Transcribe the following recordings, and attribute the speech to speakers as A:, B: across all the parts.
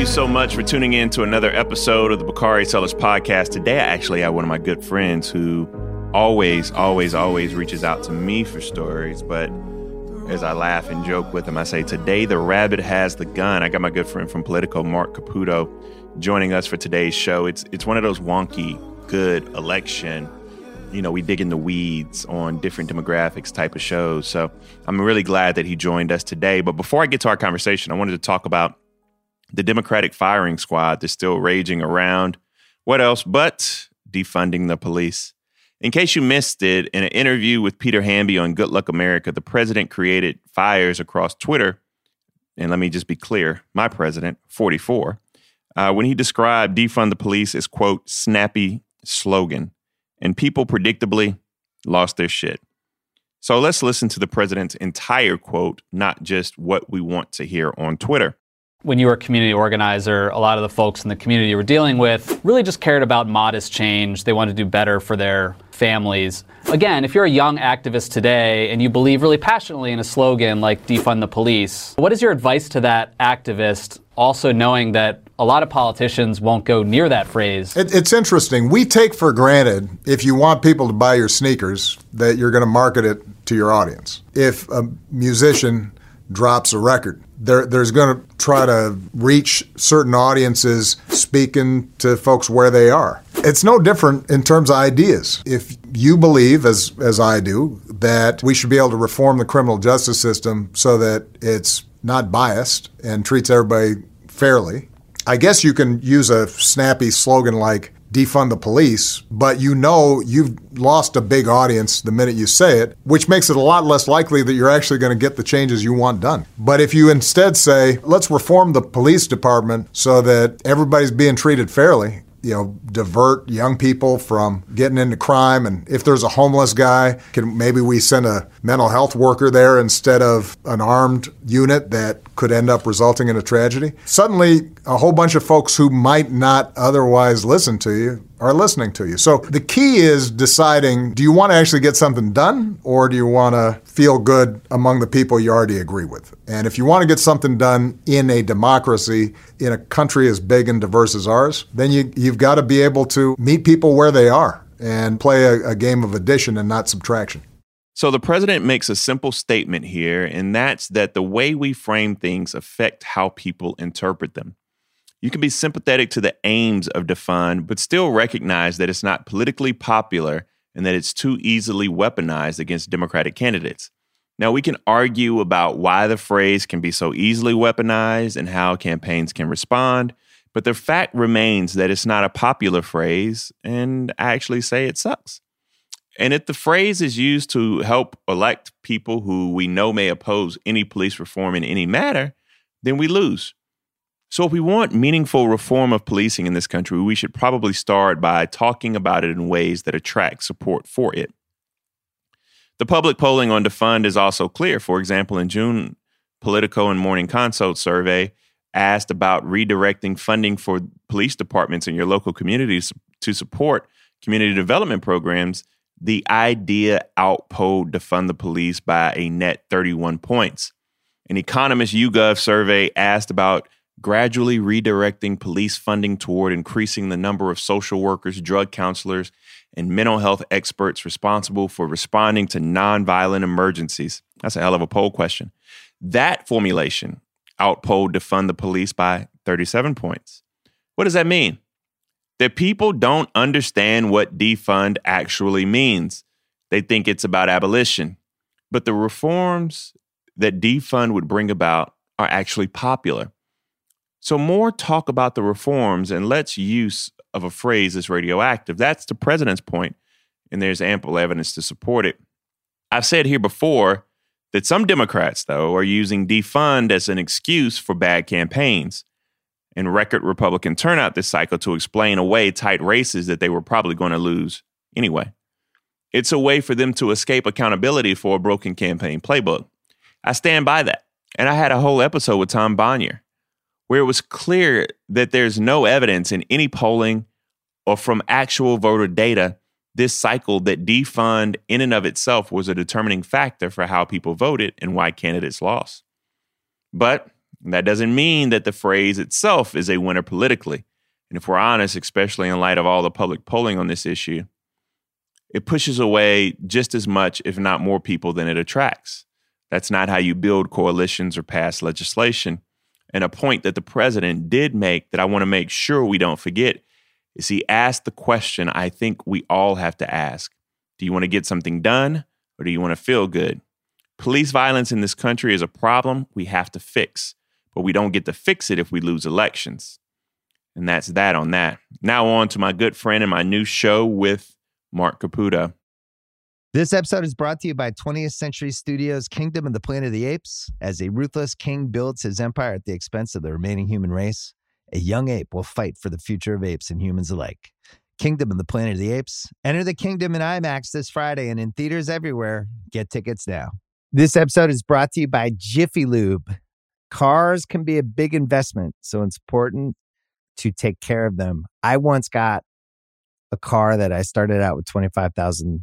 A: you so much for tuning in to another episode of the Bakari Sellers podcast. Today, I actually have one of my good friends who always, always, always reaches out to me for stories. But as I laugh and joke with him, I say, Today, the rabbit has the gun. I got my good friend from Politico, Marc Caputo, joining us for today's show. It's, it's one of those wonky, good election you know, we dig in the weeds on different demographics type of shows. So I'm really glad that he joined us today. But before I get to our conversation, I wanted to talk about the Democratic firing squad that's still raging around. What else but defunding the police? In case you missed it, in an interview with Peter Hamby on Good Luck America, the president created fires across Twitter. And let me just be clear my president, 44, uh, when he described defund the police as, quote, snappy slogan and people predictably lost their shit. So let's listen to the president's entire quote, not just what we want to hear on Twitter.
B: When you were a community organizer, a lot of the folks in the community you were dealing with really just cared about modest change. They wanted to do better for their families. Again, if you're a young activist today and you believe really passionately in a slogan like defund the police, what is your advice to that activist also knowing that a lot of politicians won't go near that phrase.
C: It, it's interesting. We take for granted if you want people to buy your sneakers that you're going to market it to your audience. If a musician drops a record, there's going to try to reach certain audiences speaking to folks where they are. It's no different in terms of ideas. If you believe, as, as I do, that we should be able to reform the criminal justice system so that it's not biased and treats everybody fairly, I guess you can use a snappy slogan like defund the police, but you know you've lost a big audience the minute you say it, which makes it a lot less likely that you're actually going to get the changes you want done. But if you instead say, let's reform the police department so that everybody's being treated fairly, you know, divert young people from getting into crime. And if there's a homeless guy, can maybe we send a mental health worker there instead of an armed unit that could end up resulting in a tragedy? Suddenly, a whole bunch of folks who might not otherwise listen to you are listening to you. So the key is deciding do you want to actually get something done or do you want to feel good among the people you already agree with? And if you want to get something done in a democracy, in a country as big and diverse as ours, then you, you've got to be able to meet people where they are and play a, a game of addition and not subtraction.
A: So the president makes a simple statement here, and that's that the way we frame things affect how people interpret them. You can be sympathetic to the aims of defund, but still recognize that it's not politically popular and that it's too easily weaponized against Democratic candidates. Now, we can argue about why the phrase can be so easily weaponized and how campaigns can respond, but the fact remains that it's not a popular phrase, and I actually say it sucks. And if the phrase is used to help elect people who we know may oppose any police reform in any matter, then we lose. So, if we want meaningful reform of policing in this country, we should probably start by talking about it in ways that attract support for it. The public polling on defund is also clear. For example, in June, Politico and Morning Consult survey asked about redirecting funding for police departments in your local communities to support community development programs. The idea outpolled defund the police by a net 31 points. An Economist YouGov survey asked about gradually redirecting police funding toward increasing the number of social workers, drug counselors, and mental health experts responsible for responding to nonviolent emergencies. That's a hell of a poll question. That formulation outpolled defund the police by 37 points. What does that mean? That people don't understand what defund actually means. They think it's about abolition. But the reforms that defund would bring about are actually popular. So, more talk about the reforms and less use of a phrase as radioactive. That's the president's point, and there's ample evidence to support it. I've said here before that some Democrats, though, are using defund as an excuse for bad campaigns and record Republican turnout this cycle to explain away tight races that they were probably going to lose anyway. It's a way for them to escape accountability for a broken campaign playbook. I stand by that. And I had a whole episode with Tom Bonier where it was clear that there's no evidence in any polling or from actual voter data this cycle that defund in and of itself was a determining factor for how people voted and why candidates lost. But that doesn't mean that the phrase itself is a winner politically. And if we're honest, especially in light of all the public polling on this issue, it pushes away just as much, if not more people than it attracts. That's not how you build coalitions or pass legislation. And a point that the president did make that I want to make sure we don't forget is he asked the question I think we all have to ask Do you want to get something done or do you want to feel good? Police violence in this country is a problem we have to fix, but we don't get to fix it if we lose elections. And that's that on that. Now, on to my good friend and my new show with Marc Caputo.
D: This episode is brought to you by 20th Century Studios' Kingdom of the Planet of the Apes. As a ruthless king builds his empire at the expense of the remaining human race, a young ape will fight for the future of apes and humans alike. Kingdom of the Planet of the Apes. Enter the kingdom in IMAX this Friday and in theaters everywhere. Get tickets now. This episode is brought to you by Jiffy Lube. Cars can be a big investment, so it's important to take care of them. I once got a car that I started out with 25,000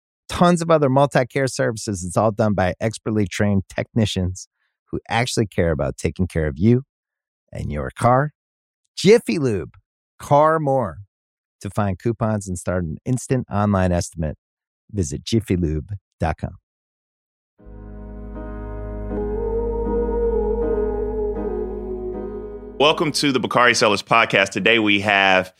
D: tons of other multi care services. It's all done by expertly trained technicians who actually care about taking care of you and your car. Jiffy Lube, car more. To find coupons and start an instant online estimate, visit jiffylube.com.
A: Welcome to the Bakari Sellers podcast. Today we have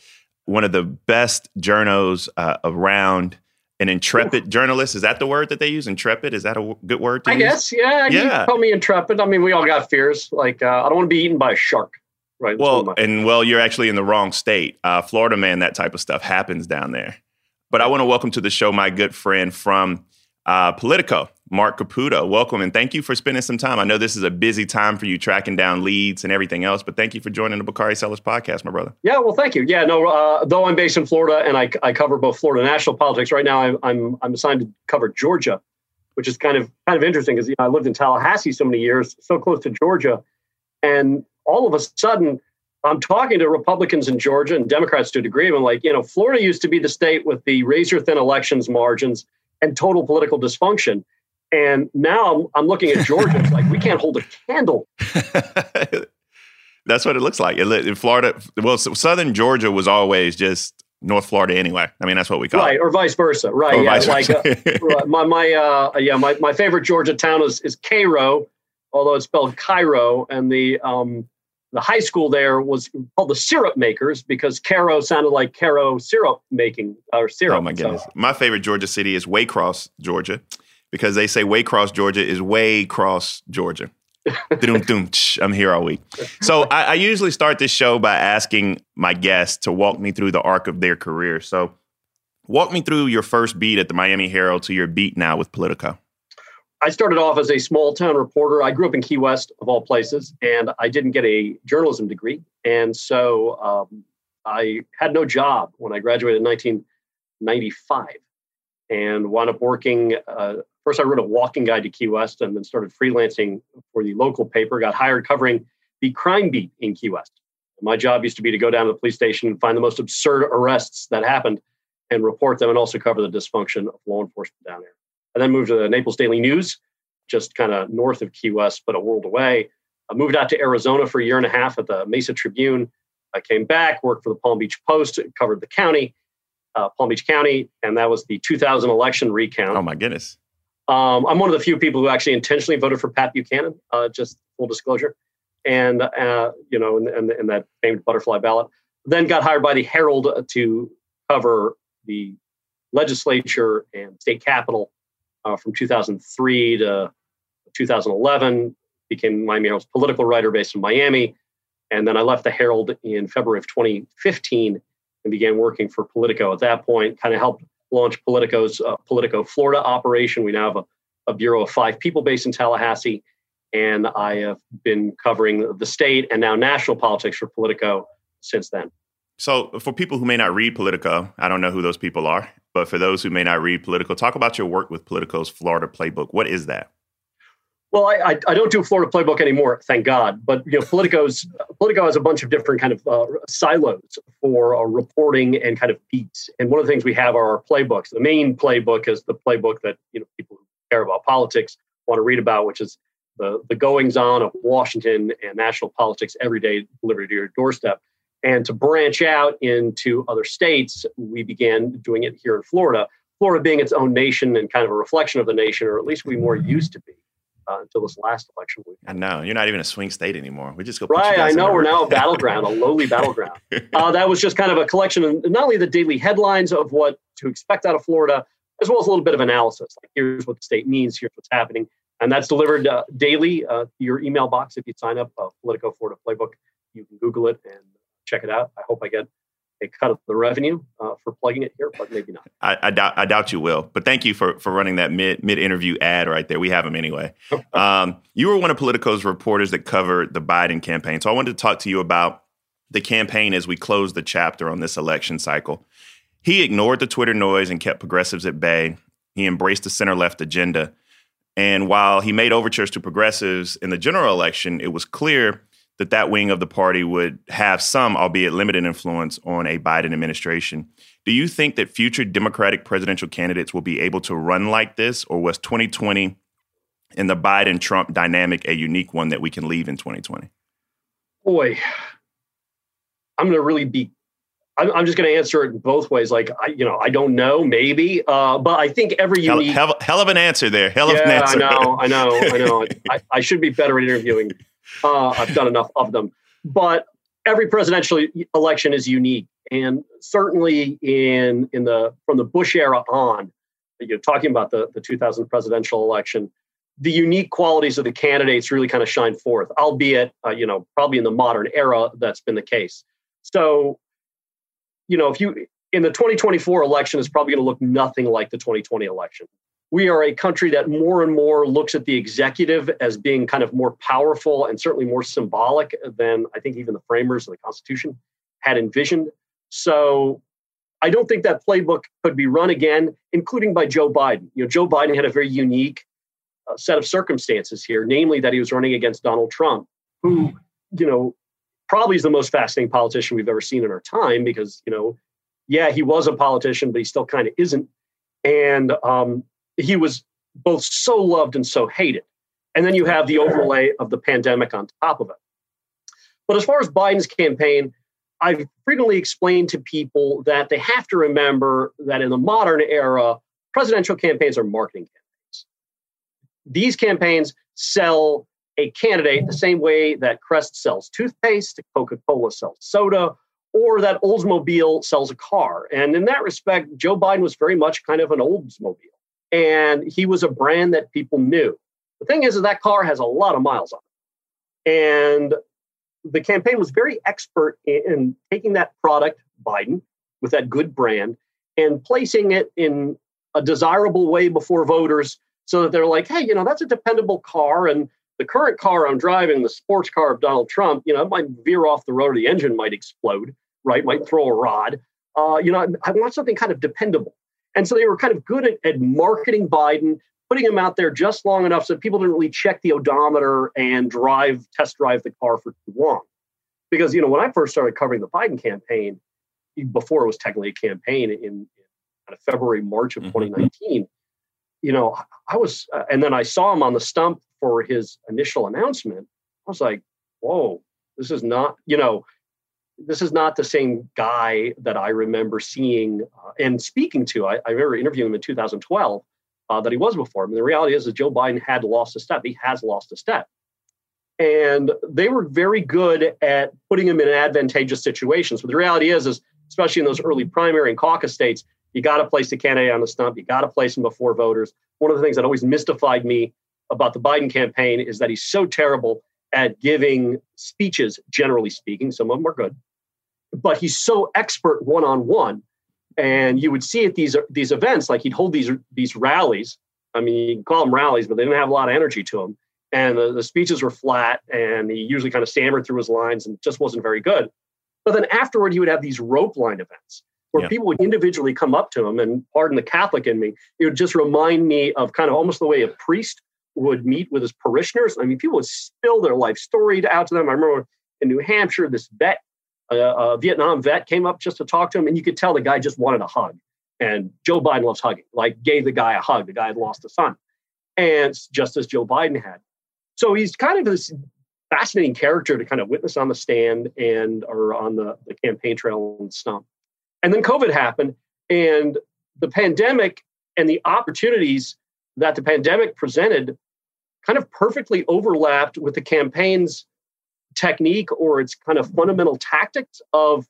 A: one of the best journos uh, around, an intrepid journalist. Is that the word that they use? Intrepid? Is that a good word
E: I
A: use?
E: guess, yeah. Yeah. You call me intrepid. I mean, we all got fears. Like, uh, I don't want to be eaten by a shark. Right.
A: Well, and well, you're actually in the wrong state. Uh, Florida, man, that type of stuff happens down there. But I want to welcome to the show my good friend from uh, Politico, Marc Caputo. Welcome and thank you for spending some time. I know this is a busy time for you tracking down leads and everything else, but thank you for joining the Bakari Sellers podcast, my brother.
E: Yeah, well, thank you. Yeah, no, uh, though I'm based in Florida and I, I cover both Florida national politics, right now I, I'm, I'm assigned to cover Georgia, which is kind of kind of interesting because you know, I lived in Tallahassee so many years, so close to Georgia, and all of a sudden I'm talking to Republicans in Georgia and Democrats to a degree. I'm like, you know, Florida used to be the state with the razor thin elections margins and total political dysfunction. And now I'm, I'm looking at Georgia. it's like we can't hold a candle.
A: That's what it looks like. In Florida, well, southern Georgia was always just North Florida anyway. I mean, that's what we call
E: right,
A: it.
E: or vice versa. Right. Or yeah. Like uh, my my uh, yeah my, my favorite Georgia town is is Cairo, although it's spelled Cairo, and the um the high school there was called the Syrup Makers because Caro sounded like Karo syrup making or syrup.
A: Oh my goodness! So. My favorite Georgia city is Waycross, Georgia, because they say Waycross, Georgia is Waycross, Georgia. I'm here all week. So I, I usually start this show by asking my guests to walk me through the arc of their career. So walk me through your first beat at the Miami Herald to your beat now with Politico.
E: I started off as a small town reporter. I grew up in Key West, of all places, and I didn't get a journalism degree. And so um, I had no job when I graduated in 1995 and wound up working. Uh, first, I wrote a walking guide to Key West and then started freelancing for the local paper, got hired covering the crime beat in Key West. My job used to be to go down to the police station and find the most absurd arrests that happened and report them and also cover the dysfunction of law enforcement down there. I then moved to the Naples Daily News, just kind of north of Key West, but a world away. I moved out to Arizona for a year and a half at the Mesa Tribune. I came back, worked for the Palm Beach Post, covered the county, uh, Palm Beach County, and that was the 2000 election recount.
A: Oh my goodness!
E: Um, I'm one of the few people who actually intentionally voted for Pat Buchanan. Uh, just full disclosure, and uh, you know, in, in, in, that famed butterfly ballot. Then got hired by the Herald to cover the legislature and state capitol uh, from 2003 to 2011. Became Miami Herald's political writer based in Miami, and then I left the Herald in February of 2015 and began working for Politico. At that point, kind of helped launch Politico's uh, Politico Florida operation. We now have a, a bureau of five people based in Tallahassee, and I have been covering the state and now national politics for Politico since then.
A: So, for people who may not read Politico, I don't know who those people are, but for those who may not read Politico, talk about your work with Politico's Florida Playbook. What is that?
E: Well, I, I, don't do Florida Playbook anymore, thank God. But you know, Politico's Politico has a bunch of different kind of uh, silos for uh, reporting and kind of beats. And one of the things we have are our playbooks. The main playbook is the playbook that you know people who care about politics want to read about, which is the the goings on of Washington and national politics every day delivered to your doorstep. And to branch out into other states, we began doing it here in Florida. Florida being its own nation and kind of a reflection of the nation, or at least we more used to be uh, until this last election. Week.
A: I know you're not even a swing state anymore. We just go
E: right. I know we're now a battleground, a lowly battleground. Uh, that was just kind of a collection of not only the daily headlines of what to expect out of Florida, as well as a little bit of analysis. Like here's what the state means, here's what's happening, and that's delivered uh, daily uh, to your email box if you sign up. Uh, Politico Florida Playbook. You can Google it and check it out. I hope I get a cut of the revenue uh, for plugging it here, but maybe not.
A: I, I, doubt I doubt you will. But thank you for for running that mid mid interview ad right there. We have them anyway. um, you were one of Politico's reporters that covered the Biden campaign, so I wanted to talk to you about the campaign as we close the chapter on this election cycle. He ignored the Twitter noise and kept progressives at bay. He embraced the center left agenda. And while he made overtures to progressives in the general election, it was clear that that wing of the party would have some, albeit limited, influence on a Biden administration. Do you think that future Democratic presidential candidates will be able to run like this, or was 2020 and the Biden Trump dynamic a unique one that we can leave in 2020?
E: Boy, I'm going to really be. I'm, I'm just going to answer it both ways. Like I, you know, I don't know, maybe, uh, but I think every unique
A: hell, hell, hell, of an answer there. Hell
E: yeah,
A: of an answer.
E: I know, I know, I know. I, I should be better at interviewing uh, I've done enough of them. But every presidential election is unique, and certainly in in the from the Bush era on, you're talking about the the 2000 presidential election. The unique qualities of the candidates really kind of shine forth, albeit uh, you know probably in the modern era that's been the case. So, you know, if you in the 2024 election is probably going to look nothing like the 2020 election we are a country that more and more looks at the executive as being kind of more powerful and certainly more symbolic than I think even the framers of the Constitution had envisioned. So I don't think that playbook could be run again, including by Joe Biden. You know, Joe Biden had a very unique uh, set of circumstances here, namely that he was running against Donald Trump, who, you know, probably is the most fascinating politician we've ever seen in our time because, you know, yeah, he was a politician, but he still kind of isn't. And um, he was both so loved and so hated. And then you have the overlay of the pandemic on top of it. But as far as Biden's campaign, I've frequently explained to people that they have to remember that in the modern era, presidential campaigns are marketing campaigns. These campaigns sell a candidate the same way that Crest sells toothpaste, Coca Cola sells soda, or that Oldsmobile sells a car. And in that respect, Joe Biden was very much kind of an Oldsmobile and he was a brand that people knew. The thing is, is that car has a lot of miles on it. And the campaign was very expert in taking that product, Biden, with that good brand, and placing it in a desirable way before voters so that they're like, hey, you know, that's a dependable car. And the current car I'm driving, the sports car of Donald Trump, you know, might veer off the road or the engine might explode, right? Might throw a rod. Uh, you know, I want something kind of dependable. And so they were kind of good at, at marketing Biden, putting him out there just long enough so people didn't really check the odometer and drive, test drive the car for too long. Because, you know, when I first started covering the Biden campaign, before it was technically a campaign in, in kind of February, March of mm-hmm. 2019, you know, I was, uh, and then I saw him on the stump for his initial announcement. I was like, whoa, this is not, you know, this is not the same guy that I remember seeing uh, and speaking to. I, I, remember interviewing him in 2012 uh, that he was before. I mean, the reality is that Joe Biden had lost a step. He has lost a step. And they were very good at putting him in advantageous situations. But the reality is, is especially in those early primary and caucus states, you got to place the candidate on the stump. You got to place him before voters. One of the things that always mystified me about the Biden campaign is that he's so terrible at giving speeches, generally speaking. Some of them are good, but he's so expert one on one. And you would see at these these events, like he'd hold these these rallies. I mean, you can call them rallies, but they didn't have a lot of energy to them. And the, the speeches were flat, and he usually kind of stammered through his lines and just wasn't very good. But then afterward, he would have these rope line events where
A: Yeah.
E: people would individually come up to him. And pardon the Catholic in me, it would just remind me of kind of almost the way a priest would meet with his parishioners. I mean, people would spill their life story out to them. I remember in New Hampshire, this vet, uh, a Vietnam vet, came up just to talk to him, and you could tell the guy just wanted a hug. And Joe Biden loves hugging, like gave the guy a hug. The guy had lost a son, and just as Joe Biden had. So he's kind of this fascinating character to kind of witness on the stand and or on the, the campaign trail and stump. And then COVID happened, and the pandemic and the opportunities that the pandemic presented kind of perfectly overlapped with the campaign's technique or its kind of fundamental tactics of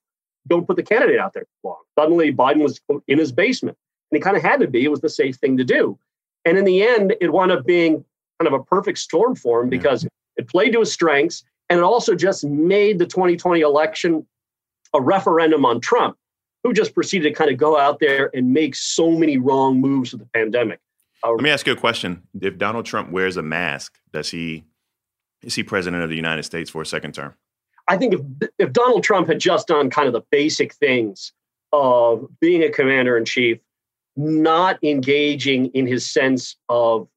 E: don't put the candidate out there long. Suddenly, Biden was quote, in his basement, and he kind of had to be. It was the safe thing to do. And in the end, it wound up being kind of a perfect storm for him because it played to his strengths, and it also just made the 2020 election a referendum on Trump, who just proceeded to kind of go out there and make so many wrong moves with the pandemic.
A: Let me ask you a question. If Donald Trump wears a mask, does he is he president of the United States for a second term?
E: I think if, if Donald Trump had just done kind of the basic things of being a commander in chief, not engaging in his sense of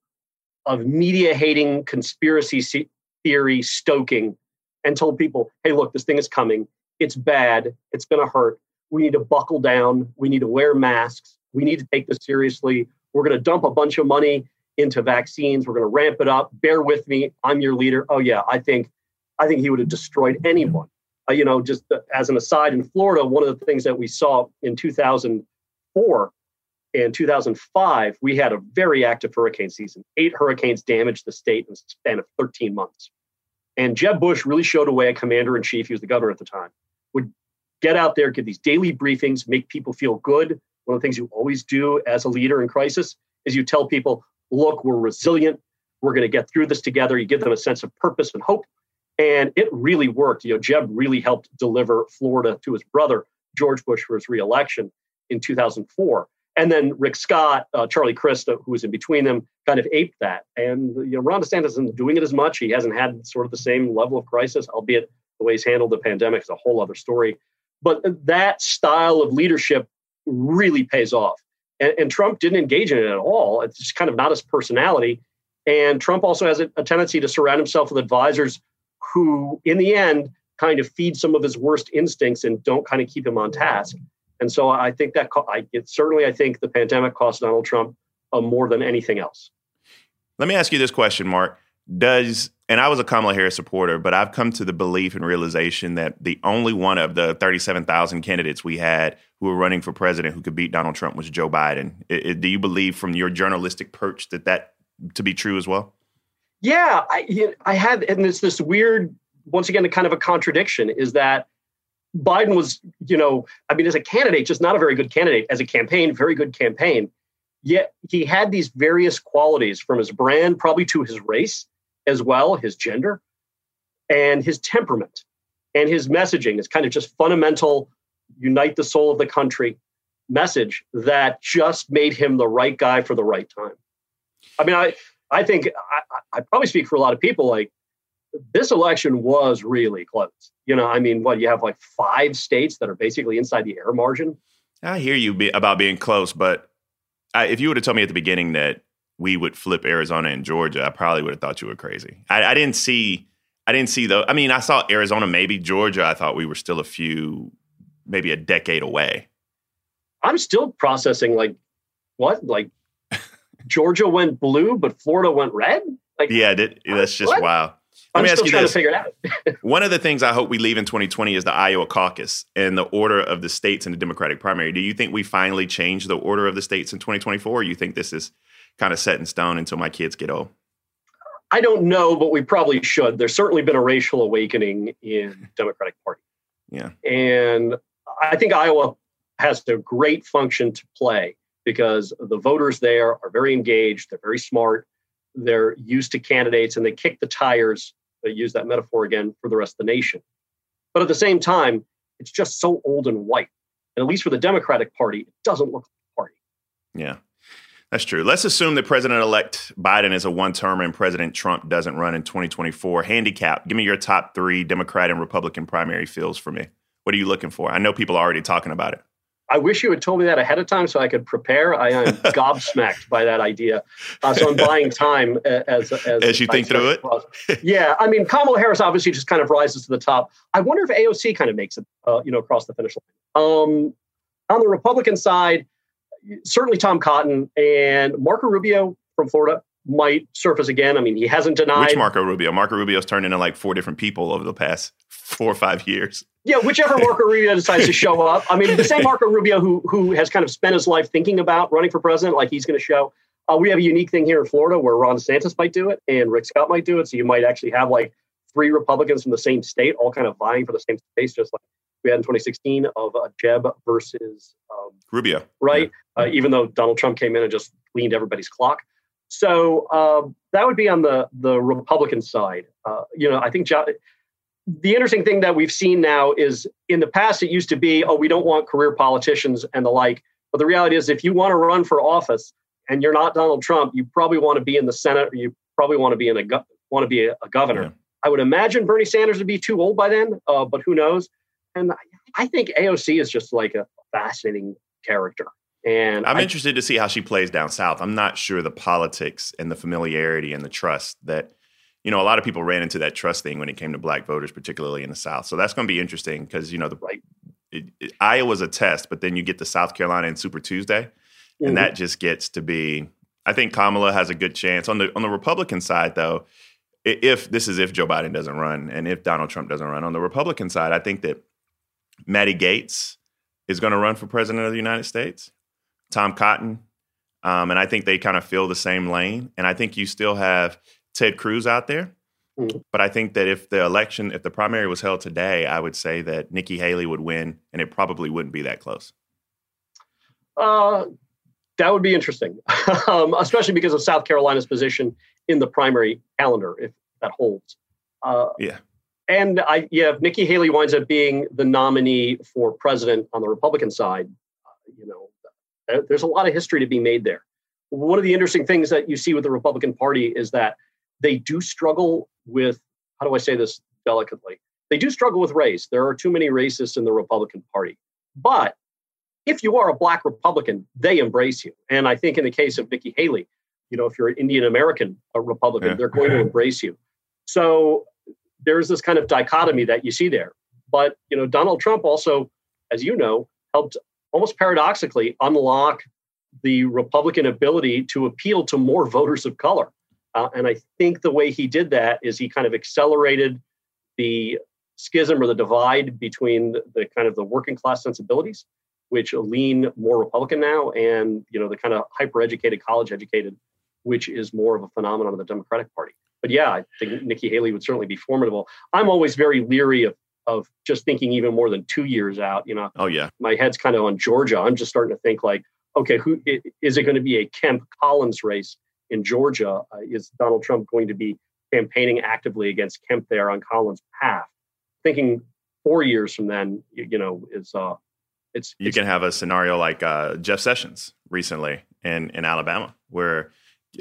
E: of media hating, conspiracy theory stoking, and told people, "Hey, look, this thing is coming. It's bad. It's going to hurt. We need to buckle down. We need to wear masks. We need to take this seriously. We're going to dump a bunch of money into vaccines. We're going to ramp it up. Bear with me. I'm your leader." Oh yeah, I think I think he would have destroyed anyone. Uh, you know, just uh, as an aside, in Florida, one of the things that we saw in 2004 and 2005, we had a very active hurricane season. Eight hurricanes damaged the state in the span of 13 months. And Jeb Bush really showed a way a commander in chief, he was the governor at the time, would get out there, give these daily briefings, make people feel good. One of the things you always do as a leader in crisis is you tell people, look, we're resilient. We're going to get through this together. You give them a sense of purpose and hope. And it really worked. You know, Jeb really helped deliver Florida to his brother, George Bush, for his reelection in 2004. And then Rick Scott, uh, Charlie Crist, who was in between them, kind of aped that. And you know, Ron DeSantis isn't doing it as much. He hasn't had sort of the same level of crisis, albeit the way he's handled the pandemic is a whole other story. But that style of leadership really pays off. And, and Trump didn't engage in it at all. It's just kind of not his personality. And Trump also has a, a tendency to surround himself with advisors who, in the end, kind of feed some of his worst instincts and don't kind of keep him on task. And so I think that I it, certainly I think the pandemic cost Donald Trump uh, more than anything else.
A: Let me ask you this question, Marc. Does and I was a Kamala Harris supporter, but I've come to the belief and realization that the only one of the 37,000 candidates we had who were running for president who could beat Donald Trump was Joe Biden. It, it, do you believe from your journalistic perch that that to be true as well?
E: Yeah, I I had and it's this weird once again kind of a contradiction is that Biden was, you know, I mean, as a candidate, just not a very good candidate. As a campaign, very good campaign. Yet he had these various qualities from his brand, probably to his race as well, his gender, and his temperament and his messaging is kind of just fundamental, unite the soul of the country message that just made him the right guy for the right time. I mean, I I think I, I probably speak for a lot of people. Like this election was really close. You know, I mean, what you have like five states that are basically inside the error margin.
A: I hear you be, about being close, but I, if you would have told me at the beginning that we would flip Arizona and Georgia, I probably would have thought you were crazy. I, I didn't see, I didn't see though. I mean, I saw Arizona, maybe Georgia. I thought we were still a few, maybe a decade away.
E: I'm still processing like what, like Georgia went blue, but Florida went red. Like,
A: Yeah, that, that's just
E: What?
A: wow. Let
E: I'm
A: me
E: still
A: ask you
E: trying
A: this.
E: to figure it out.
A: One of the things I hope we leave in 2020 is the Iowa caucus and the order of the states in the Democratic primary. Do you think we finally change the order of the states in 2024, or you think this is kind of set in stone until my kids get old?
E: I don't know, but we probably should. There's certainly been a racial awakening in Democratic Party.
A: Yeah.
E: And I think Iowa has a great function to play because the voters there are very engaged, they're very smart, they're used to candidates, and they kick the tires, to use that metaphor again, for the rest of the nation. But at the same time, it's just so old and white. And at least for the Democratic Party, it doesn't look like a party.
A: Yeah, that's true. Let's assume that President elect Biden is a one term and President Trump doesn't run in 2024. Handicap, give me your top three Democrat and Republican primary fields for me. What are you looking for? I know people are already talking about it.
E: I wish you had told me that ahead of time so I could prepare. I am gobsmacked by that idea. Uh, so I'm buying time as as,
A: as you think through
E: it. yeah, I mean Kamala Harris obviously just kind of rises to the top. I wonder if AOC kind of makes it, uh, you know, across the finish line. Um, on the Republican side, certainly Tom Cotton and Marco Rubio from Florida might surface again. I mean, he hasn't denied.
A: Which Marco Rubio? Marco Rubio's turned into like four different people over the past four or five years.
E: Yeah, whichever Marco Rubio decides to show up. I mean, the same Marco Rubio who who has kind of spent his life thinking about running for president, like he's going to show. Uh, we have a unique thing here in Florida where Ron DeSantis might do it and Rick Scott might do it. So you might actually have like three Republicans from the same state, all kind of vying for the same space, just like we had in 2016 of uh, Jeb versus um,
A: Rubio,
E: right? Yeah. Uh, even though Donald Trump came in and just cleaned everybody's clock. So uh, that would be on the the Republican side. Uh, you know, I think jo- the interesting thing that we've seen now is in the past it used to be, oh, we don't want career politicians and the like. But the reality is, if you want to run for office and you're not Donald Trump, you probably want to be in the Senate. Or you probably want to be in a go- want to be a, a governor. Yeah. I would imagine Bernie Sanders would be too old by then, uh, but who knows? And I think AOC is just like a fascinating character. And
A: I'm
E: I,
A: interested to see how she plays down south. I'm not sure the politics and the familiarity and the trust that, you know, a lot of people ran into that trust thing when it came to black voters, particularly in the South. So that's going to be interesting because, you know, the right. It, it, Iowa's a test, but then you get to South Carolina and Super Tuesday, mm-hmm. and that just gets to be. I think Kamala has a good chance on the on the Republican side, though. If this is if Joe Biden doesn't run and if Donald Trump doesn't run on the Republican side, I think that Matt Gaetz is going to run for president of the United States. Tom Cotton, um, and I think they kind of fill the same lane. And I think you still have Ted Cruz out there. Mm-hmm. But I think that if the election, if the primary was held today, I would say that Nikki Haley would win, and it probably wouldn't be that close.
E: Uh, that would be interesting, um, especially because of South Carolina's position in the primary calendar, if that holds.
A: Uh, yeah.
E: And I, yeah, if Nikki Haley winds up being the nominee for president on the Republican side, uh, you know, there's a lot of history to be made there. One of the interesting things that you see with the Republican Party is that they do struggle with, how do I say this delicately? They do struggle with race. There are too many racists in the Republican Party. But if you are a black Republican, they embrace you. And I think in the case of Nikki Haley, you know, if you're an Indian American Republican, yeah. they're going to embrace you. So there's this kind of dichotomy that you see there. But you know, Donald Trump also, as you know, helped almost paradoxically unlock the Republican ability to appeal to more voters of color. Uh, and I think the way he did that is he kind of accelerated the schism or the divide between the, the kind of the working class sensibilities, which lean more Republican now, and you know the kind of hyper educated, college educated, which is more of a phenomenon of the Democratic Party. But yeah, I think Nikki Haley would certainly be formidable. I'm always very leery of of just thinking even more than two years out. You know,
A: oh yeah,
E: my head's kind of on Georgia. I'm just starting to think like, okay, who is it going to be a Kemp Collins race in Georgia? Uh, is Donald Trump going to be campaigning actively against Kemp there on Collins' path? Thinking four years from then, you, you know, is uh, it's
A: you
E: it's,
A: can have a scenario like uh, Jeff Sessions recently in in Alabama where.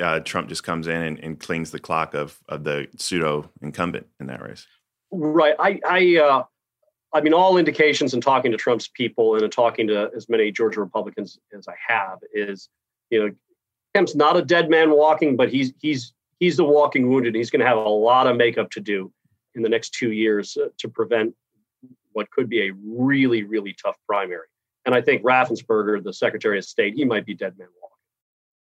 A: Uh, Trump just comes in and, and clings the clock of of the pseudo incumbent in that race.
E: Right. I, I, uh, I mean, all indications in talking to Trump's people and in talking to as many Georgia Republicans as I have is, you know, Kemp's not a dead man walking, but he's he's he's the walking wounded. He's going to have a lot of makeup to do in the next two years uh, to prevent what could be a really really tough primary. And I think Raffensperger, the Secretary of State, he might be dead man walking.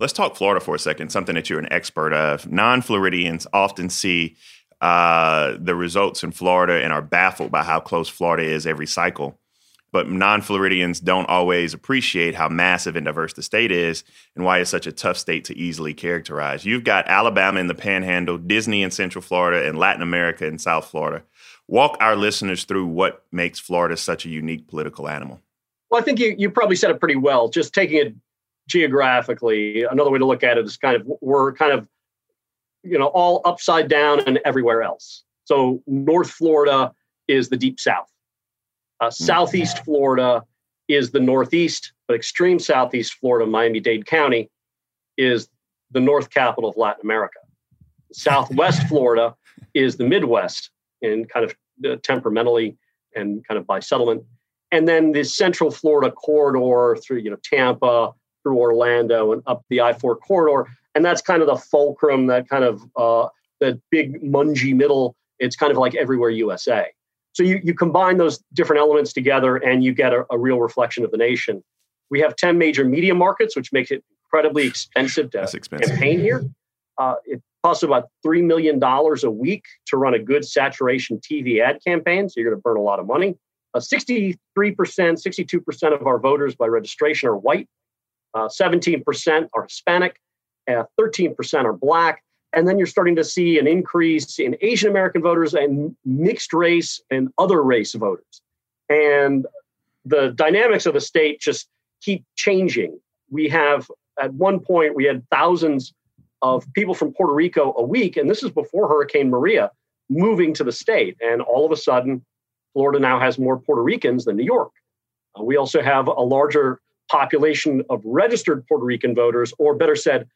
A: Let's talk Florida for a second, something that you're an expert of. Non Floridians often see uh, the results in Florida and are baffled by how close Florida is every cycle. But non Floridians don't always appreciate how massive and diverse the state is and why it's such a tough state to easily characterize. You've got Alabama in the panhandle, Disney in Central Florida, and Latin America in South Florida. Walk our listeners through what makes Florida such a unique political animal.
E: Well, I think you, you probably said it pretty well. Just taking it geographically, another way to look at it is kind of we're kind of, you know, all upside down and everywhere else. So North Florida is the deep south. Uh, hmm. southeast Florida is the Northeast, but extreme Southeast Florida, Miami Dade County, is the North capital of Latin America. Southwest Florida is the Midwest, and kind of uh, temperamentally and kind of by settlement. And then the Central Florida corridor through you know Tampa, through Orlando, and up the I-4 corridor, and that's kind of the fulcrum, that kind of uh, that big mungy middle. It's kind of like everywhere USA. So you, you combine those different elements together and you get a, a real reflection of the nation. We have 10 major media markets, which makes it incredibly expensive to expensive. campaign here. Uh, it costs about $3 million a week to run a good saturation TV ad campaign, so you're going to burn a lot of money. Uh, 63%, 62% of our voters by registration are white, uh, 17% are Hispanic, uh, 13% are black, and then you're starting to see an increase in Asian American voters and mixed race and other race voters. And the dynamics of the state just keep changing. We have, at one point, we had thousands of people from Puerto Rico a week, and this is before Hurricane Maria, moving to the state. And all of a sudden, Florida now has more Puerto Ricans than New York. Uh, we also have a larger population of registered Puerto Rican voters, or better said,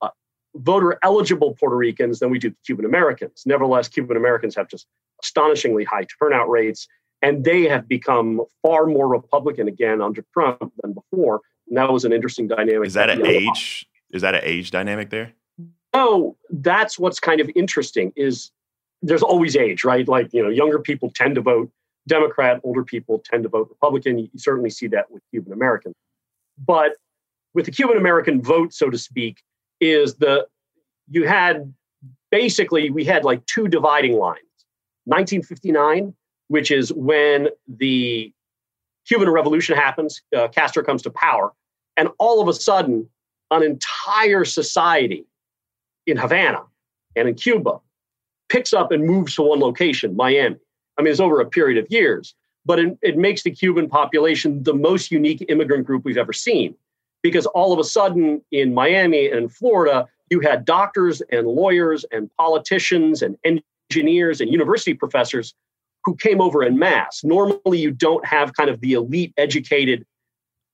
E: uh, voter eligible Puerto Ricans than we do Cuban Americans. Nevertheless, Cuban Americans have just astonishingly high turnout rates, and they have become far more Republican again under Trump than before. And that was an interesting dynamic.
A: Is that an uh, age? Is that an age dynamic there?
E: No, that's what's kind of interesting. Is there's always age, right? Like you know, younger people tend to vote Democrat, older people tend to vote Republican. You certainly see that with Cuban Americans, but with the Cuban American vote, so to speak, is the you had basically we had like two dividing lines. 1959 which is when the cuban revolution happens uh, castro comes to power and all of a sudden an entire society in havana and in cuba picks up and moves to one location miami. I mean it's over a period of years but it, it makes the cuban population the most unique immigrant group we've ever seen because all of a sudden in Miami and Florida, you had doctors and lawyers and politicians and engineers and university professors who came over in mass. Normally, you don't have kind of the elite educated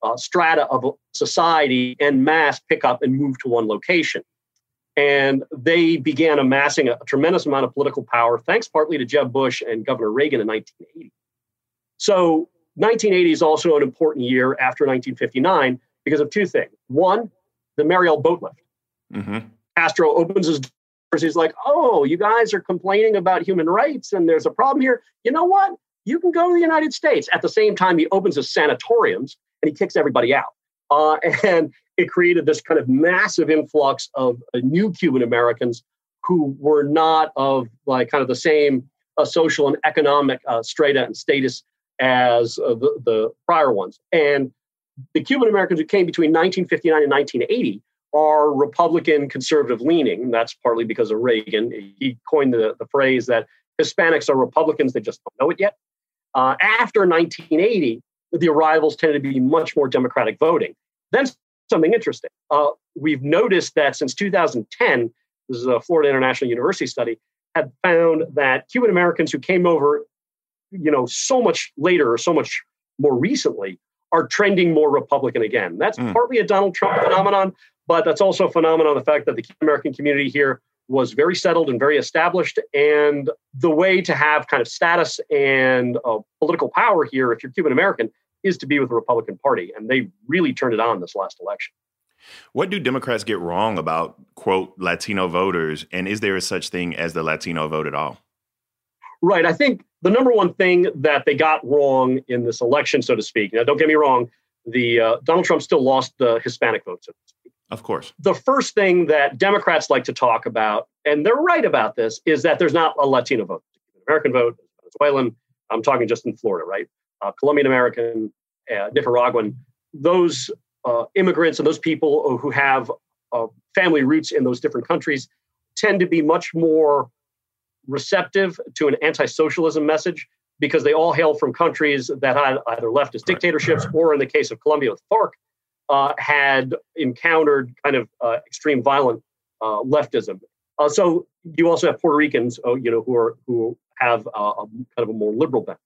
E: uh, strata of society and mass pick up and move to one location. And they began amassing a, a tremendous amount of political power, thanks partly to Jeb Bush and Governor Reagan in 1980. So, 1980 is also an important year after 1959 because of two things. One, the Mariel boat lift. Mm-hmm. Castro opens his doors. He's like, oh, you guys are complaining about human rights and there's a problem here. You know what? You can go to the United States. At the same time, he opens his sanatoriums and he kicks everybody out. Uh, and it created this kind of massive influx of uh, new Cuban Americans who were not of like kind of the same uh, social and economic uh, strata and status as uh, the, the prior ones. And the Cuban Americans who came between 1959 and 1980 are Republican conservative leaning. That's partly because of Reagan. He coined the, the phrase that Hispanics are Republicans, they just don't know it yet. Uh, after 1980, the arrivals tended to be much more Democratic voting. Then something interesting. Uh, we've noticed that since 2010, this is a Florida International University study, had found that Cuban Americans who came over, you know, so much later or so much more recently are trending more Republican again. That's mm. partly a Donald Trump phenomenon, but that's also a phenomenon of the fact that the Cuban American community here was very settled and very established. And the way to have kind of status and uh, political power here, if you're Cuban American, is to be with the Republican Party. And they really turned it on this last election.
A: What do Democrats get wrong about, quote, Latino voters? And is there a such thing as the Latino vote at all?
E: Right. I think the number one thing that they got wrong in this election, so to speak, now don't get me wrong, the uh, Donald Trump still lost the Hispanic vote, so.
A: Of course.
E: The first thing that Democrats like to talk about, and they're right about this, is that there's not a Latino vote. American vote, Venezuelan, I'm talking just in Florida, right? Uh, Colombian American, uh, Nicaraguan, those uh, immigrants and those people who have uh, family roots in those different countries tend to be much more receptive to an anti-socialism message because they all hail from countries that had either leftist dictatorships or in the case of Colombia with FARC uh, had encountered kind of uh, extreme violent uh, leftism. Uh, so you also have Puerto Ricans, uh, you know, who are who have a, kind of a more liberal bent.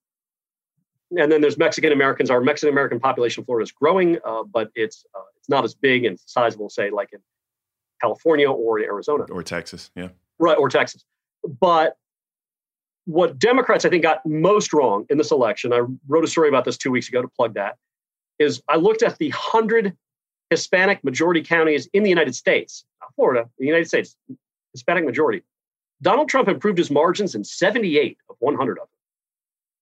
E: And then there's Mexican Americans. Our Mexican American population in Florida is growing, uh, but it's it's not as big and sizable, say, like in California or Arizona
A: or Texas, yeah,
E: right, or Texas. But what Democrats I think got most wrong in this election, I wrote a story about this two weeks ago to plug that, is I looked at the 100 Hispanic majority counties in the United States, Florida, the United States, Hispanic majority. Donald Trump improved his margins in 78 of 100 of them.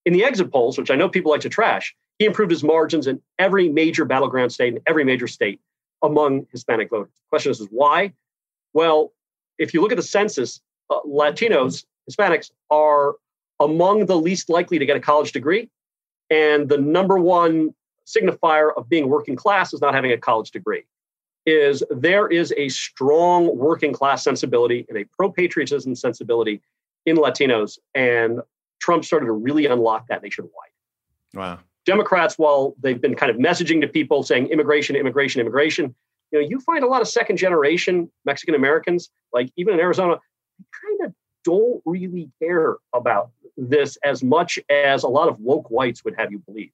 E: In the exit polls, which I know people like to trash, he improved his margins in every major battleground state and every major state among Hispanic voters. The question is, is why? Well, if you look at the census, uh, Uh, Latinos, Hispanics are among the least likely to get a college degree. And the number one signifier of being working class is not having a college degree is there is a strong working class sensibility and a pro patriotism sensibility in Latinos. And Trump started to really unlock that nationwide.
A: Wow.
E: Democrats, while they've been kind of messaging to people saying immigration, immigration, immigration, you know, you find a lot of second generation Mexican Americans, like even in Arizona, kind of don't really care about this as much as a lot of woke whites would have you believe.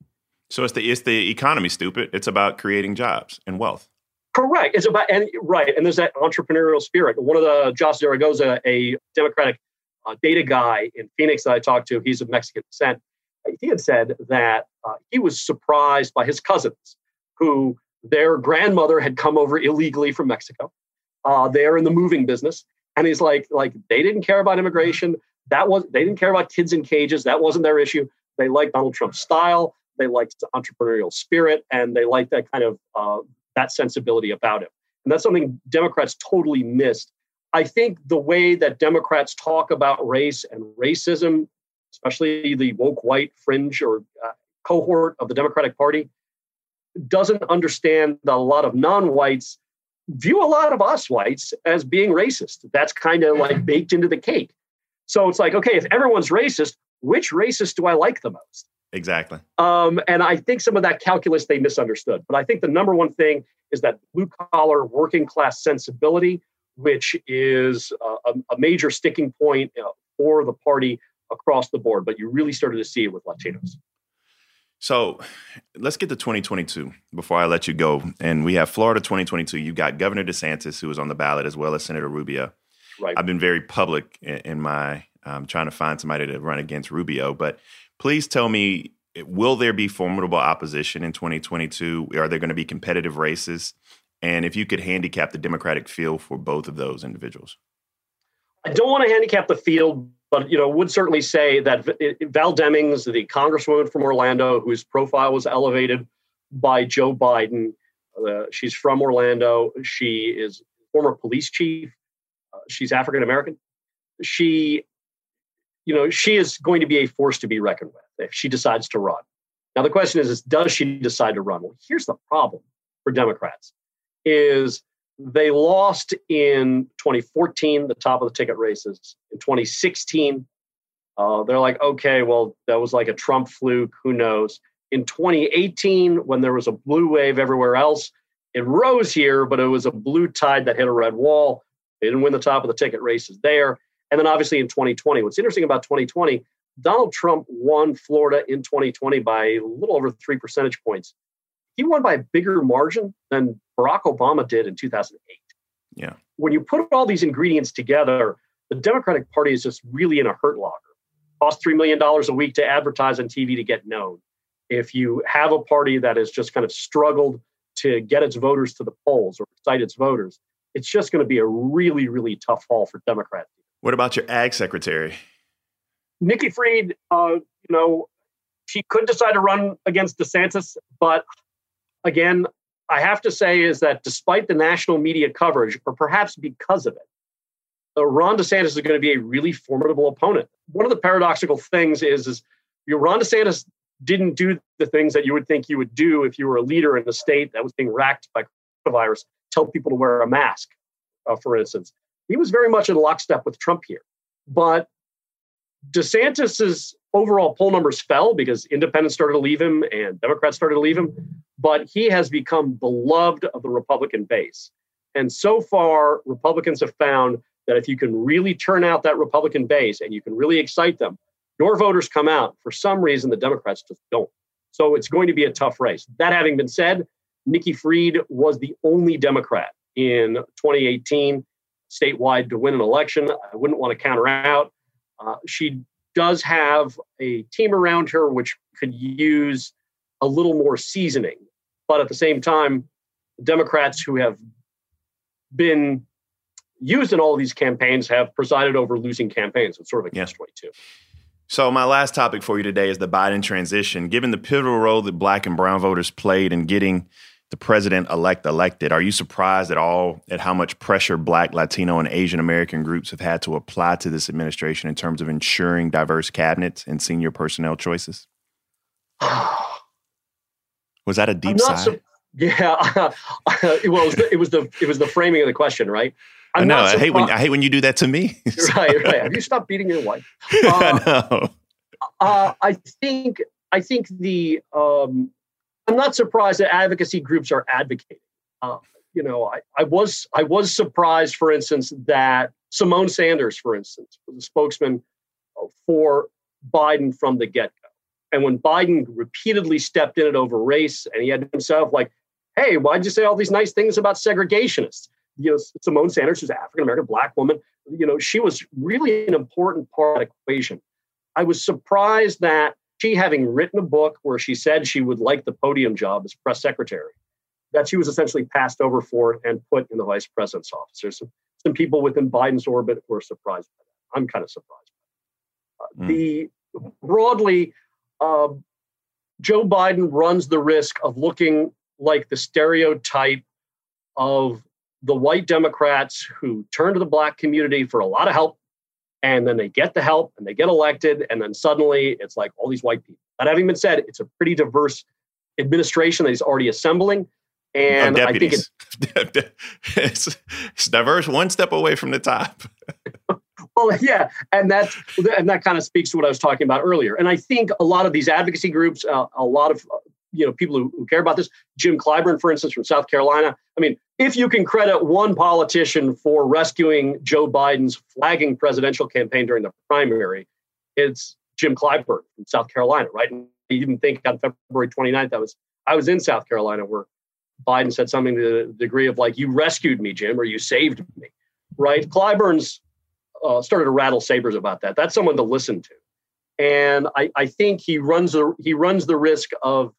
A: So it's the it's the economy, stupid. It's about creating jobs and wealth.
E: Correct. It's about and right, and there's that entrepreneurial spirit. One of the Josh Zaragoza, a Democratic uh, data guy in Phoenix that I talked to, he's of Mexican descent. He had said that uh, he was surprised by his cousins, who their grandmother had come over illegally from Mexico. Uh, they're in the moving business, and he's like, like they didn't care about immigration. That was they didn't care about kids in cages. That wasn't their issue. They liked Donald Trump's style. They liked the entrepreneurial spirit, and they liked that kind of uh, that sensibility about him. And that's something Democrats totally missed. I think the way that Democrats talk about race and racism, especially the woke white fringe or uh, cohort of the Democratic Party, doesn't understand that a lot of non-whites view a lot of us whites as being racist. That's kind of like baked into the cake. So it's like, okay, if everyone's racist, which racist do I like the most?
A: Exactly.
E: Um, and I think some of that calculus they misunderstood. But I think the number one thing is that blue collar working class sensibility, which is a, a major sticking point uh, for the party across the board. But you really started to see it with Latinos.
A: So let's get to 2022 before I let you go. And we have Florida 2022. You got Governor DeSantis, who was on the ballot, as well as Senator Rubio.
E: Right.
A: I've been very public in, in my um, trying to find somebody to run against Rubio. But please tell me, will there be formidable opposition in 2022? Are there going to be competitive races? And if you could handicap the Democratic field for both of those individuals.
E: I don't want to handicap the field, but you know, would certainly say that Val Demings, the congresswoman from Orlando, whose profile was elevated by Joe Biden, uh, she's from Orlando. She is former police chief. Uh, she's African American. She, you know, she is going to be a force to be reckoned with if she decides to run. Now the question is, is does she decide to run? Well, here's the problem for Democrats: is they lost in 2014, the top of the ticket races. In 2016, uh, they're like, okay, well, that was like a Trump fluke. Who knows? In 2018, when there was a blue wave everywhere else, it rose here, but it was a blue tide that hit a red wall. They didn't win the top of the ticket races there. And then obviously in 2020, what's interesting about 2020, Donald Trump won Florida in 2020 by a little over three percentage points. He won by a bigger margin than Barack Obama did in 2008.
A: Yeah.
E: When you put all these ingredients together, the Democratic Party is just really in a hurt locker. Cost $3 million a week to advertise on TV to get known. If you have a party that has just kind of struggled to get its voters to the polls or excite its voters, it's just going to be a really, really tough haul for Democrats.
A: What about your ag secretary?
E: Nikki Fried, uh, you know, she could decide to run against DeSantis, but again, I have to say is that despite the national media coverage, or perhaps because of it, uh, Ron DeSantis is going to be a really formidable opponent. One of the paradoxical things is, is Ron DeSantis didn't do the things that you would think you would do if you were a leader in a state that was being racked by coronavirus. Tell people to wear a mask, uh, for instance. He was very much in lockstep with Trump here, but DeSantis's overall poll numbers fell because independents started to leave him and Democrats started to leave him, but he has become beloved of the Republican base. And so far, Republicans have found that if you can really turn out that Republican base and you can really excite them, your voters come out. For some reason, the Democrats just don't. So it's going to be a tough race. That having been said, Nikki Fried was the only Democrat in 2018 statewide to win an election. I wouldn't want to count her out. Uh, she does have a team around her which could use a little more seasoning. But at the same time, Democrats who have been used in all these campaigns have presided over losing campaigns. It's sort of a catch 22.
A: So, my last topic for you today is the Biden transition. Given the pivotal role that black and brown voters played in getting the president elect elected. Are you surprised at all at how much pressure Black, Latino, and Asian American groups have had to apply to this administration in terms of ensuring diverse cabinets and senior personnel choices? was that a deep sigh? Su-
E: yeah, well, it was, the, it was the it was the framing of the question, right?
A: I'm I know. I hate when I hate when you do that to me.
E: right, right. Have you stopped beating your wife? Uh,
A: I know.
E: Uh, I think I think the um, I'm not surprised that advocacy groups are advocating. Uh, you know, I, I was I was surprised, for instance, that Symone Sanders, for instance, was a spokesman for Biden from the get go. And when Biden repeatedly stepped in it over race, and he had himself like, "Hey, why'd you say all these nice things about segregationists?" You know, Symone Sanders, who's an African American black woman, you know, she was really an important part of the equation. I was surprised that she having written a book where she said she would like the podium job as press secretary, that she was essentially passed over for and put in the vice president's office. There's some, some people within Biden's orbit who are surprised by that. I'm kind of surprised. Uh, mm. The broadly, uh, Joe Biden runs the risk of looking like the stereotype of the white Democrats who turn to the black community for a lot of help and then they get the help and they get elected and then suddenly it's like all these white people. That having been said it's a pretty diverse administration that he's already assembling and i think it's,
A: it's, it's diverse one step away from the top.
E: Well yeah and that's and that kind of speaks to what i was talking about earlier. And i think a lot of these advocacy groups uh, a lot of you know people who, who care about this jim clyburn for instance from south carolina i mean if you can credit one politician for rescuing joe biden's flagging presidential campaign during the primary it's jim clyburn from south carolina right? And even think on february 29th i was i was in south carolina where biden said something to the degree of like you rescued me jim or you saved me right? Clyburn's uh, started to rattle sabers about that. That's someone to listen to. And I, I think he runs the he runs the risk of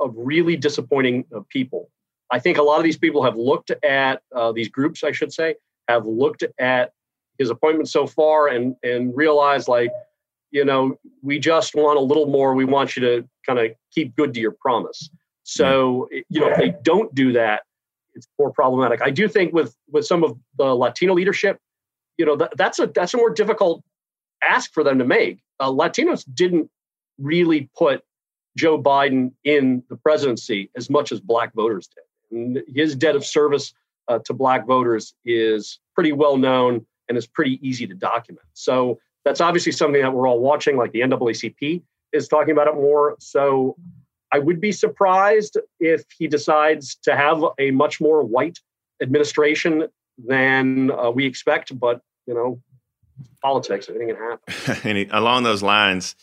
E: of really disappointing people. I think a lot of these people have looked at uh, these groups, I should say, have looked at his appointment so far and and realized like, you know, we just want a little more. We want you to kind of keep good to your promise. So you know, if they don't do that, it's more problematic. I do think with with some of the Latino leadership, you know, that, that's a that's a more difficult ask for them to make. Uh, Latinos didn't really put Joe Biden in the presidency as much as black voters did. His debt of service uh, to black voters is pretty well known and is pretty easy to document. So that's obviously something that we're all watching, like the NAACP is talking about it more. So I would be surprised if he decides to have a much more white administration than uh, we expect. But, you know, politics, anything can happen.
A: and along those lines,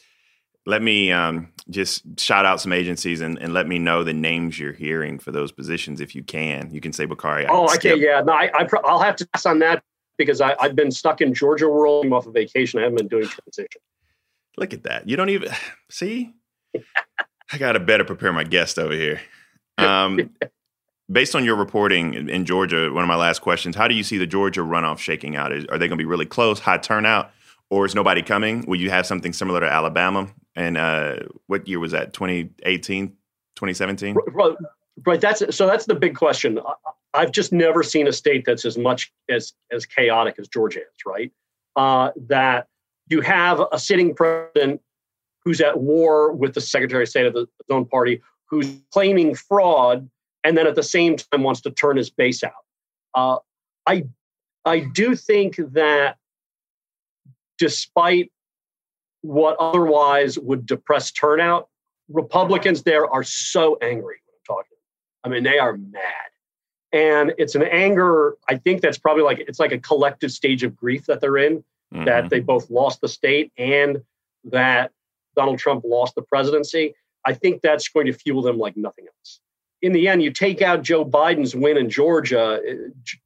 A: let me um, just shout out some agencies and, and, let me know the names you're hearing for those positions if you can. You can say Bakari.
E: Oh, I can. Yeah, no, I, I will have to pass on that because I, have been stuck in Georgia world. I'm off of vacation. I haven't been doing transition.
A: Look at that. You don't even see. I got to better prepare my guest over here. Um, based on your reporting in, in Georgia, one of my last questions: How do you see the Georgia runoff shaking out? Is, are they going to be really close, high turnout? Or is nobody coming? Will you have something similar to Alabama? And uh, what year was that? 2018, 2017?
E: Right, right. That's so. That's the big question. I've just never seen a state that's as much as as chaotic as Georgia is. Right. Uh, that you have a sitting president who's at war with the Secretary of State of the, his own party, who's claiming fraud, and then at the same time wants to turn his base out. Uh, I I do think that despite what otherwise would depress turnout, Republicans there are so angry when I'm talking. I mean, they are mad. And it's an anger, I think that's probably like it's like a collective stage of grief that they're in, mm-hmm. that they both lost the state and that Donald Trump lost the presidency. I think that's going to fuel them like nothing else. In the end, you take out Joe Biden's win in Georgia,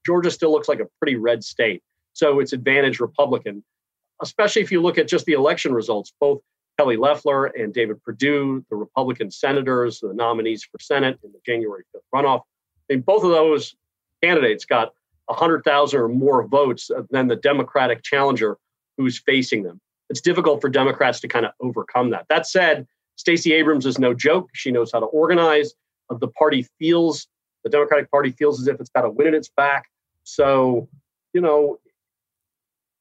E: Georgia still looks like a pretty red state. So it's advantage Republican especially if you look at just the election results, both Kelly Loeffler and David Perdue, the Republican senators, the nominees for Senate in the January 5th runoff. I mean, both of those candidates got 100,000 or more votes than the Democratic challenger who's facing them. It's difficult for Democrats to kind of overcome that. That said, Stacey Abrams is no joke. She knows how to organize. Uh, the party feels, the Democratic Party feels as if it's got a win in its back. So, you know,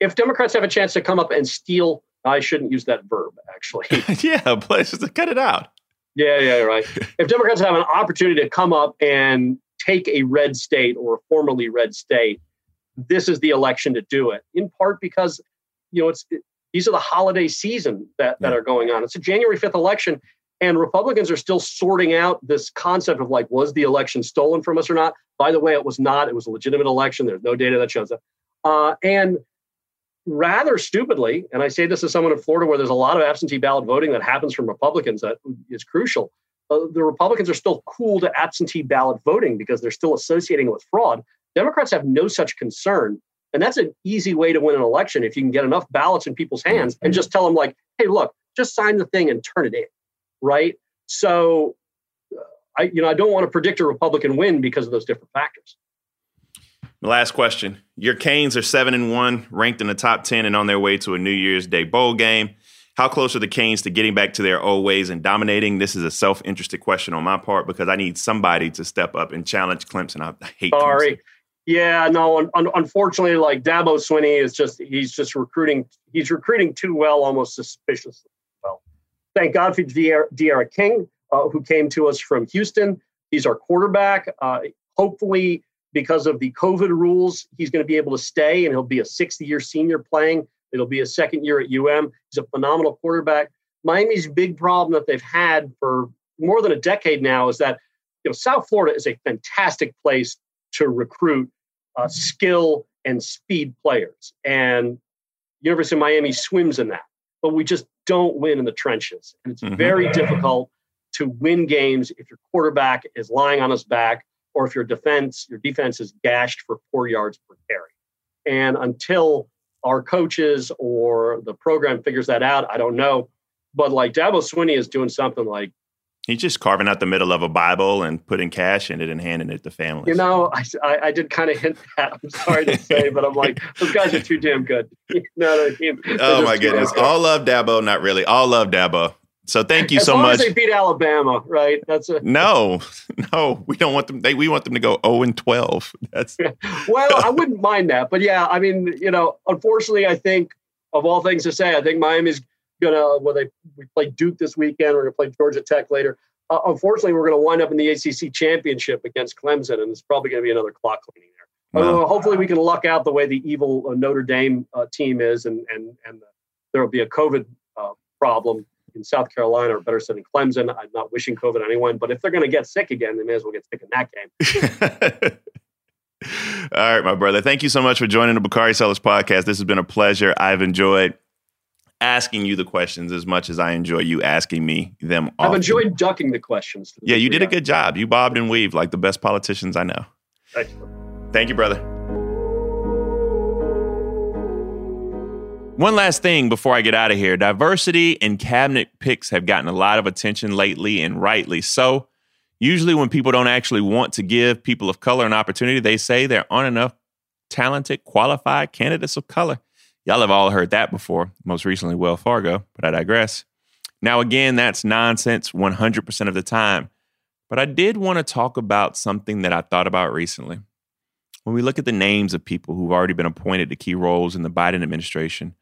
E: if Democrats have a chance to come up and steal, I shouldn't use that verb actually.
A: yeah, please cut it out.
E: Yeah, yeah, right. if Democrats have an opportunity to come up and take a red state or a formerly red state, this is the election to do it. In part because you know it's it, these are the holiday season that that yeah. are going on. It's a January fifth election, and Republicans are still sorting out this concept of like, was the election stolen from us or not? By the way, it was not. It was a legitimate election. There's no data that shows that. Uh, and rather stupidly, and I say this as someone in Florida where there's a lot of absentee ballot voting that happens from Republicans that is crucial. Uh, the Republicans are still cool to absentee ballot voting because they're still associating it with fraud. Democrats have no such concern. And that's an easy way to win an election if you can get enough ballots in people's hands and just tell them, like, hey, look, just sign the thing and turn it in. Right. So, uh, I, you know, I don't want to predict a Republican win because of those different factors.
A: Last question. Your Canes are seven and one, ranked in the top ten, and on their way to a New Year's Day bowl game. How close are the Canes to getting back to their old ways and dominating? This is a self-interested question on my part because I need somebody to step up and challenge Clemson. I, hate.
E: Sorry.
A: Clemson.
E: Yeah, no. Un- unfortunately, like Dabo Swinney is just—he's just recruiting. He's recruiting too well, almost suspiciously well. Thank God for D'Eriq King, uh, who came to us from Houston. He's our quarterback. Uh, hopefully, because of the COVID rules, he's going to be able to stay and he'll be a sixth year senior playing. It'll be a second year at UM. He's a phenomenal quarterback. Miami's big problem that they've had for more than a decade now is that you know South Florida is a fantastic place to recruit uh, skill and speed players, and University of Miami swims in that. But we just don't win in the trenches, and it's mm-hmm. very difficult to win games if your quarterback is lying on his back or if your defense your defense is gashed for four yards per carry. And until our coaches or the program figures that out, I don't know. But like Dabo Swinney is doing something like
A: He's just carving out the middle of a Bible and putting cash in it and handing it to families.
E: You know, I, I, I did kind of hint that. I'm sorry to say, but I'm like, those guys are too damn good. you know what I mean?
A: Oh my goodness! All love Dabo, not really. All love Dabo. So thank you as so much.
E: they beat Alabama, right?
A: That's a no, no. We don't want them. They we want them to go zero and twelve. That's
E: well, I wouldn't mind that, but yeah, I mean, you know, unfortunately, I think of all things to say, I think Miami's gonna. Well, they we play Duke this weekend. We're gonna play Georgia Tech later. Uh, unfortunately, we're gonna wind up in the ACC championship against Clemson, and it's probably gonna be another clock cleaning there. Well, hopefully, we can luck out the way the evil uh, Notre Dame uh, team is, and and and there will be a COVID uh, problem in South Carolina, or better said, in Clemson. I'm not wishing COVID on anyone, but if they're going to get sick again, they may as well get sick in that
A: game. All right, my brother. Thank you so much for joining the Bakari Sellers podcast. This has been a pleasure. I've enjoyed asking you the questions as much as I enjoy you asking me them.
E: I've enjoyed ducking the questions.
A: Yeah, you did a good job. You bobbed and weaved like the best politicians I know.
E: Thank you.
A: Thank you, brother. One last thing before I get out of here diversity and cabinet picks have gotten a lot of attention lately, and rightly so. Usually, when people don't actually want to give people of color an opportunity, they say there aren't enough talented, qualified candidates of color. Y'all have all heard that before, most recently, Wells Fargo, but I digress. Now, again, that's nonsense 100% of the time. But I did want to talk about something that I thought about recently. When we look at the names of people who've already been appointed to key roles in the Biden administration,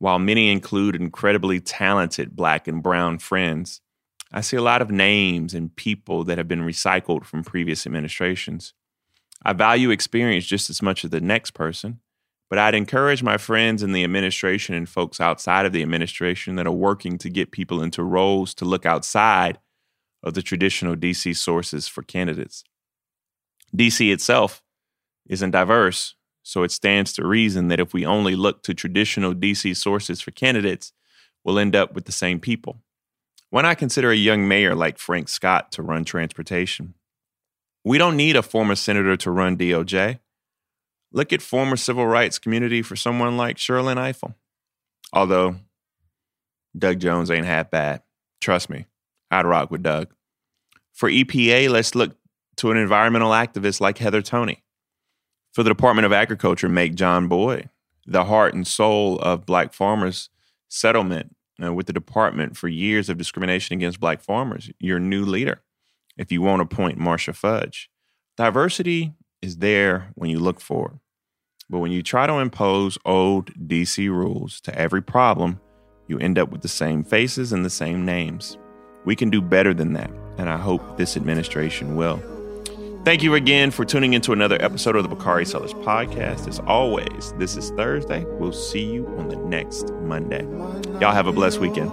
A: while many include incredibly talented black and brown friends, I see a lot of names and people that have been recycled from previous administrations. I value experience just as much as the next person, but I'd encourage my friends in the administration and folks outside of the administration that are working to get people into roles to look outside of the traditional DC sources for candidates. DC itself isn't diverse, so it stands to reason that if we only look to traditional DC sources for candidates, we'll end up with the same people. Why not consider a young mayor like Frank Scott to run transportation? We don't need a former senator to run DOJ. Look at former civil rights community for someone like Sherrilyn Ifill. Although Doug Jones ain't half bad. Trust me, I'd rock with Doug. For EPA, let's look to an environmental activist like Heather Toney for the Department of Agriculture make John Boyd the heart and soul of black farmers settlement uh, with the department for years of discrimination against black farmers, your new leader. If you won't appoint Marcia Fudge, diversity is there when you look for it. But when you try to impose old DC rules to every problem, you end up with the same faces and the same names. We can do better than that, and I hope this administration will. Thank you again for tuning into another episode of the Bakari Sellers podcast. As always, this is Thursday. We'll see you on the next Monday. Y'all have a blessed weekend.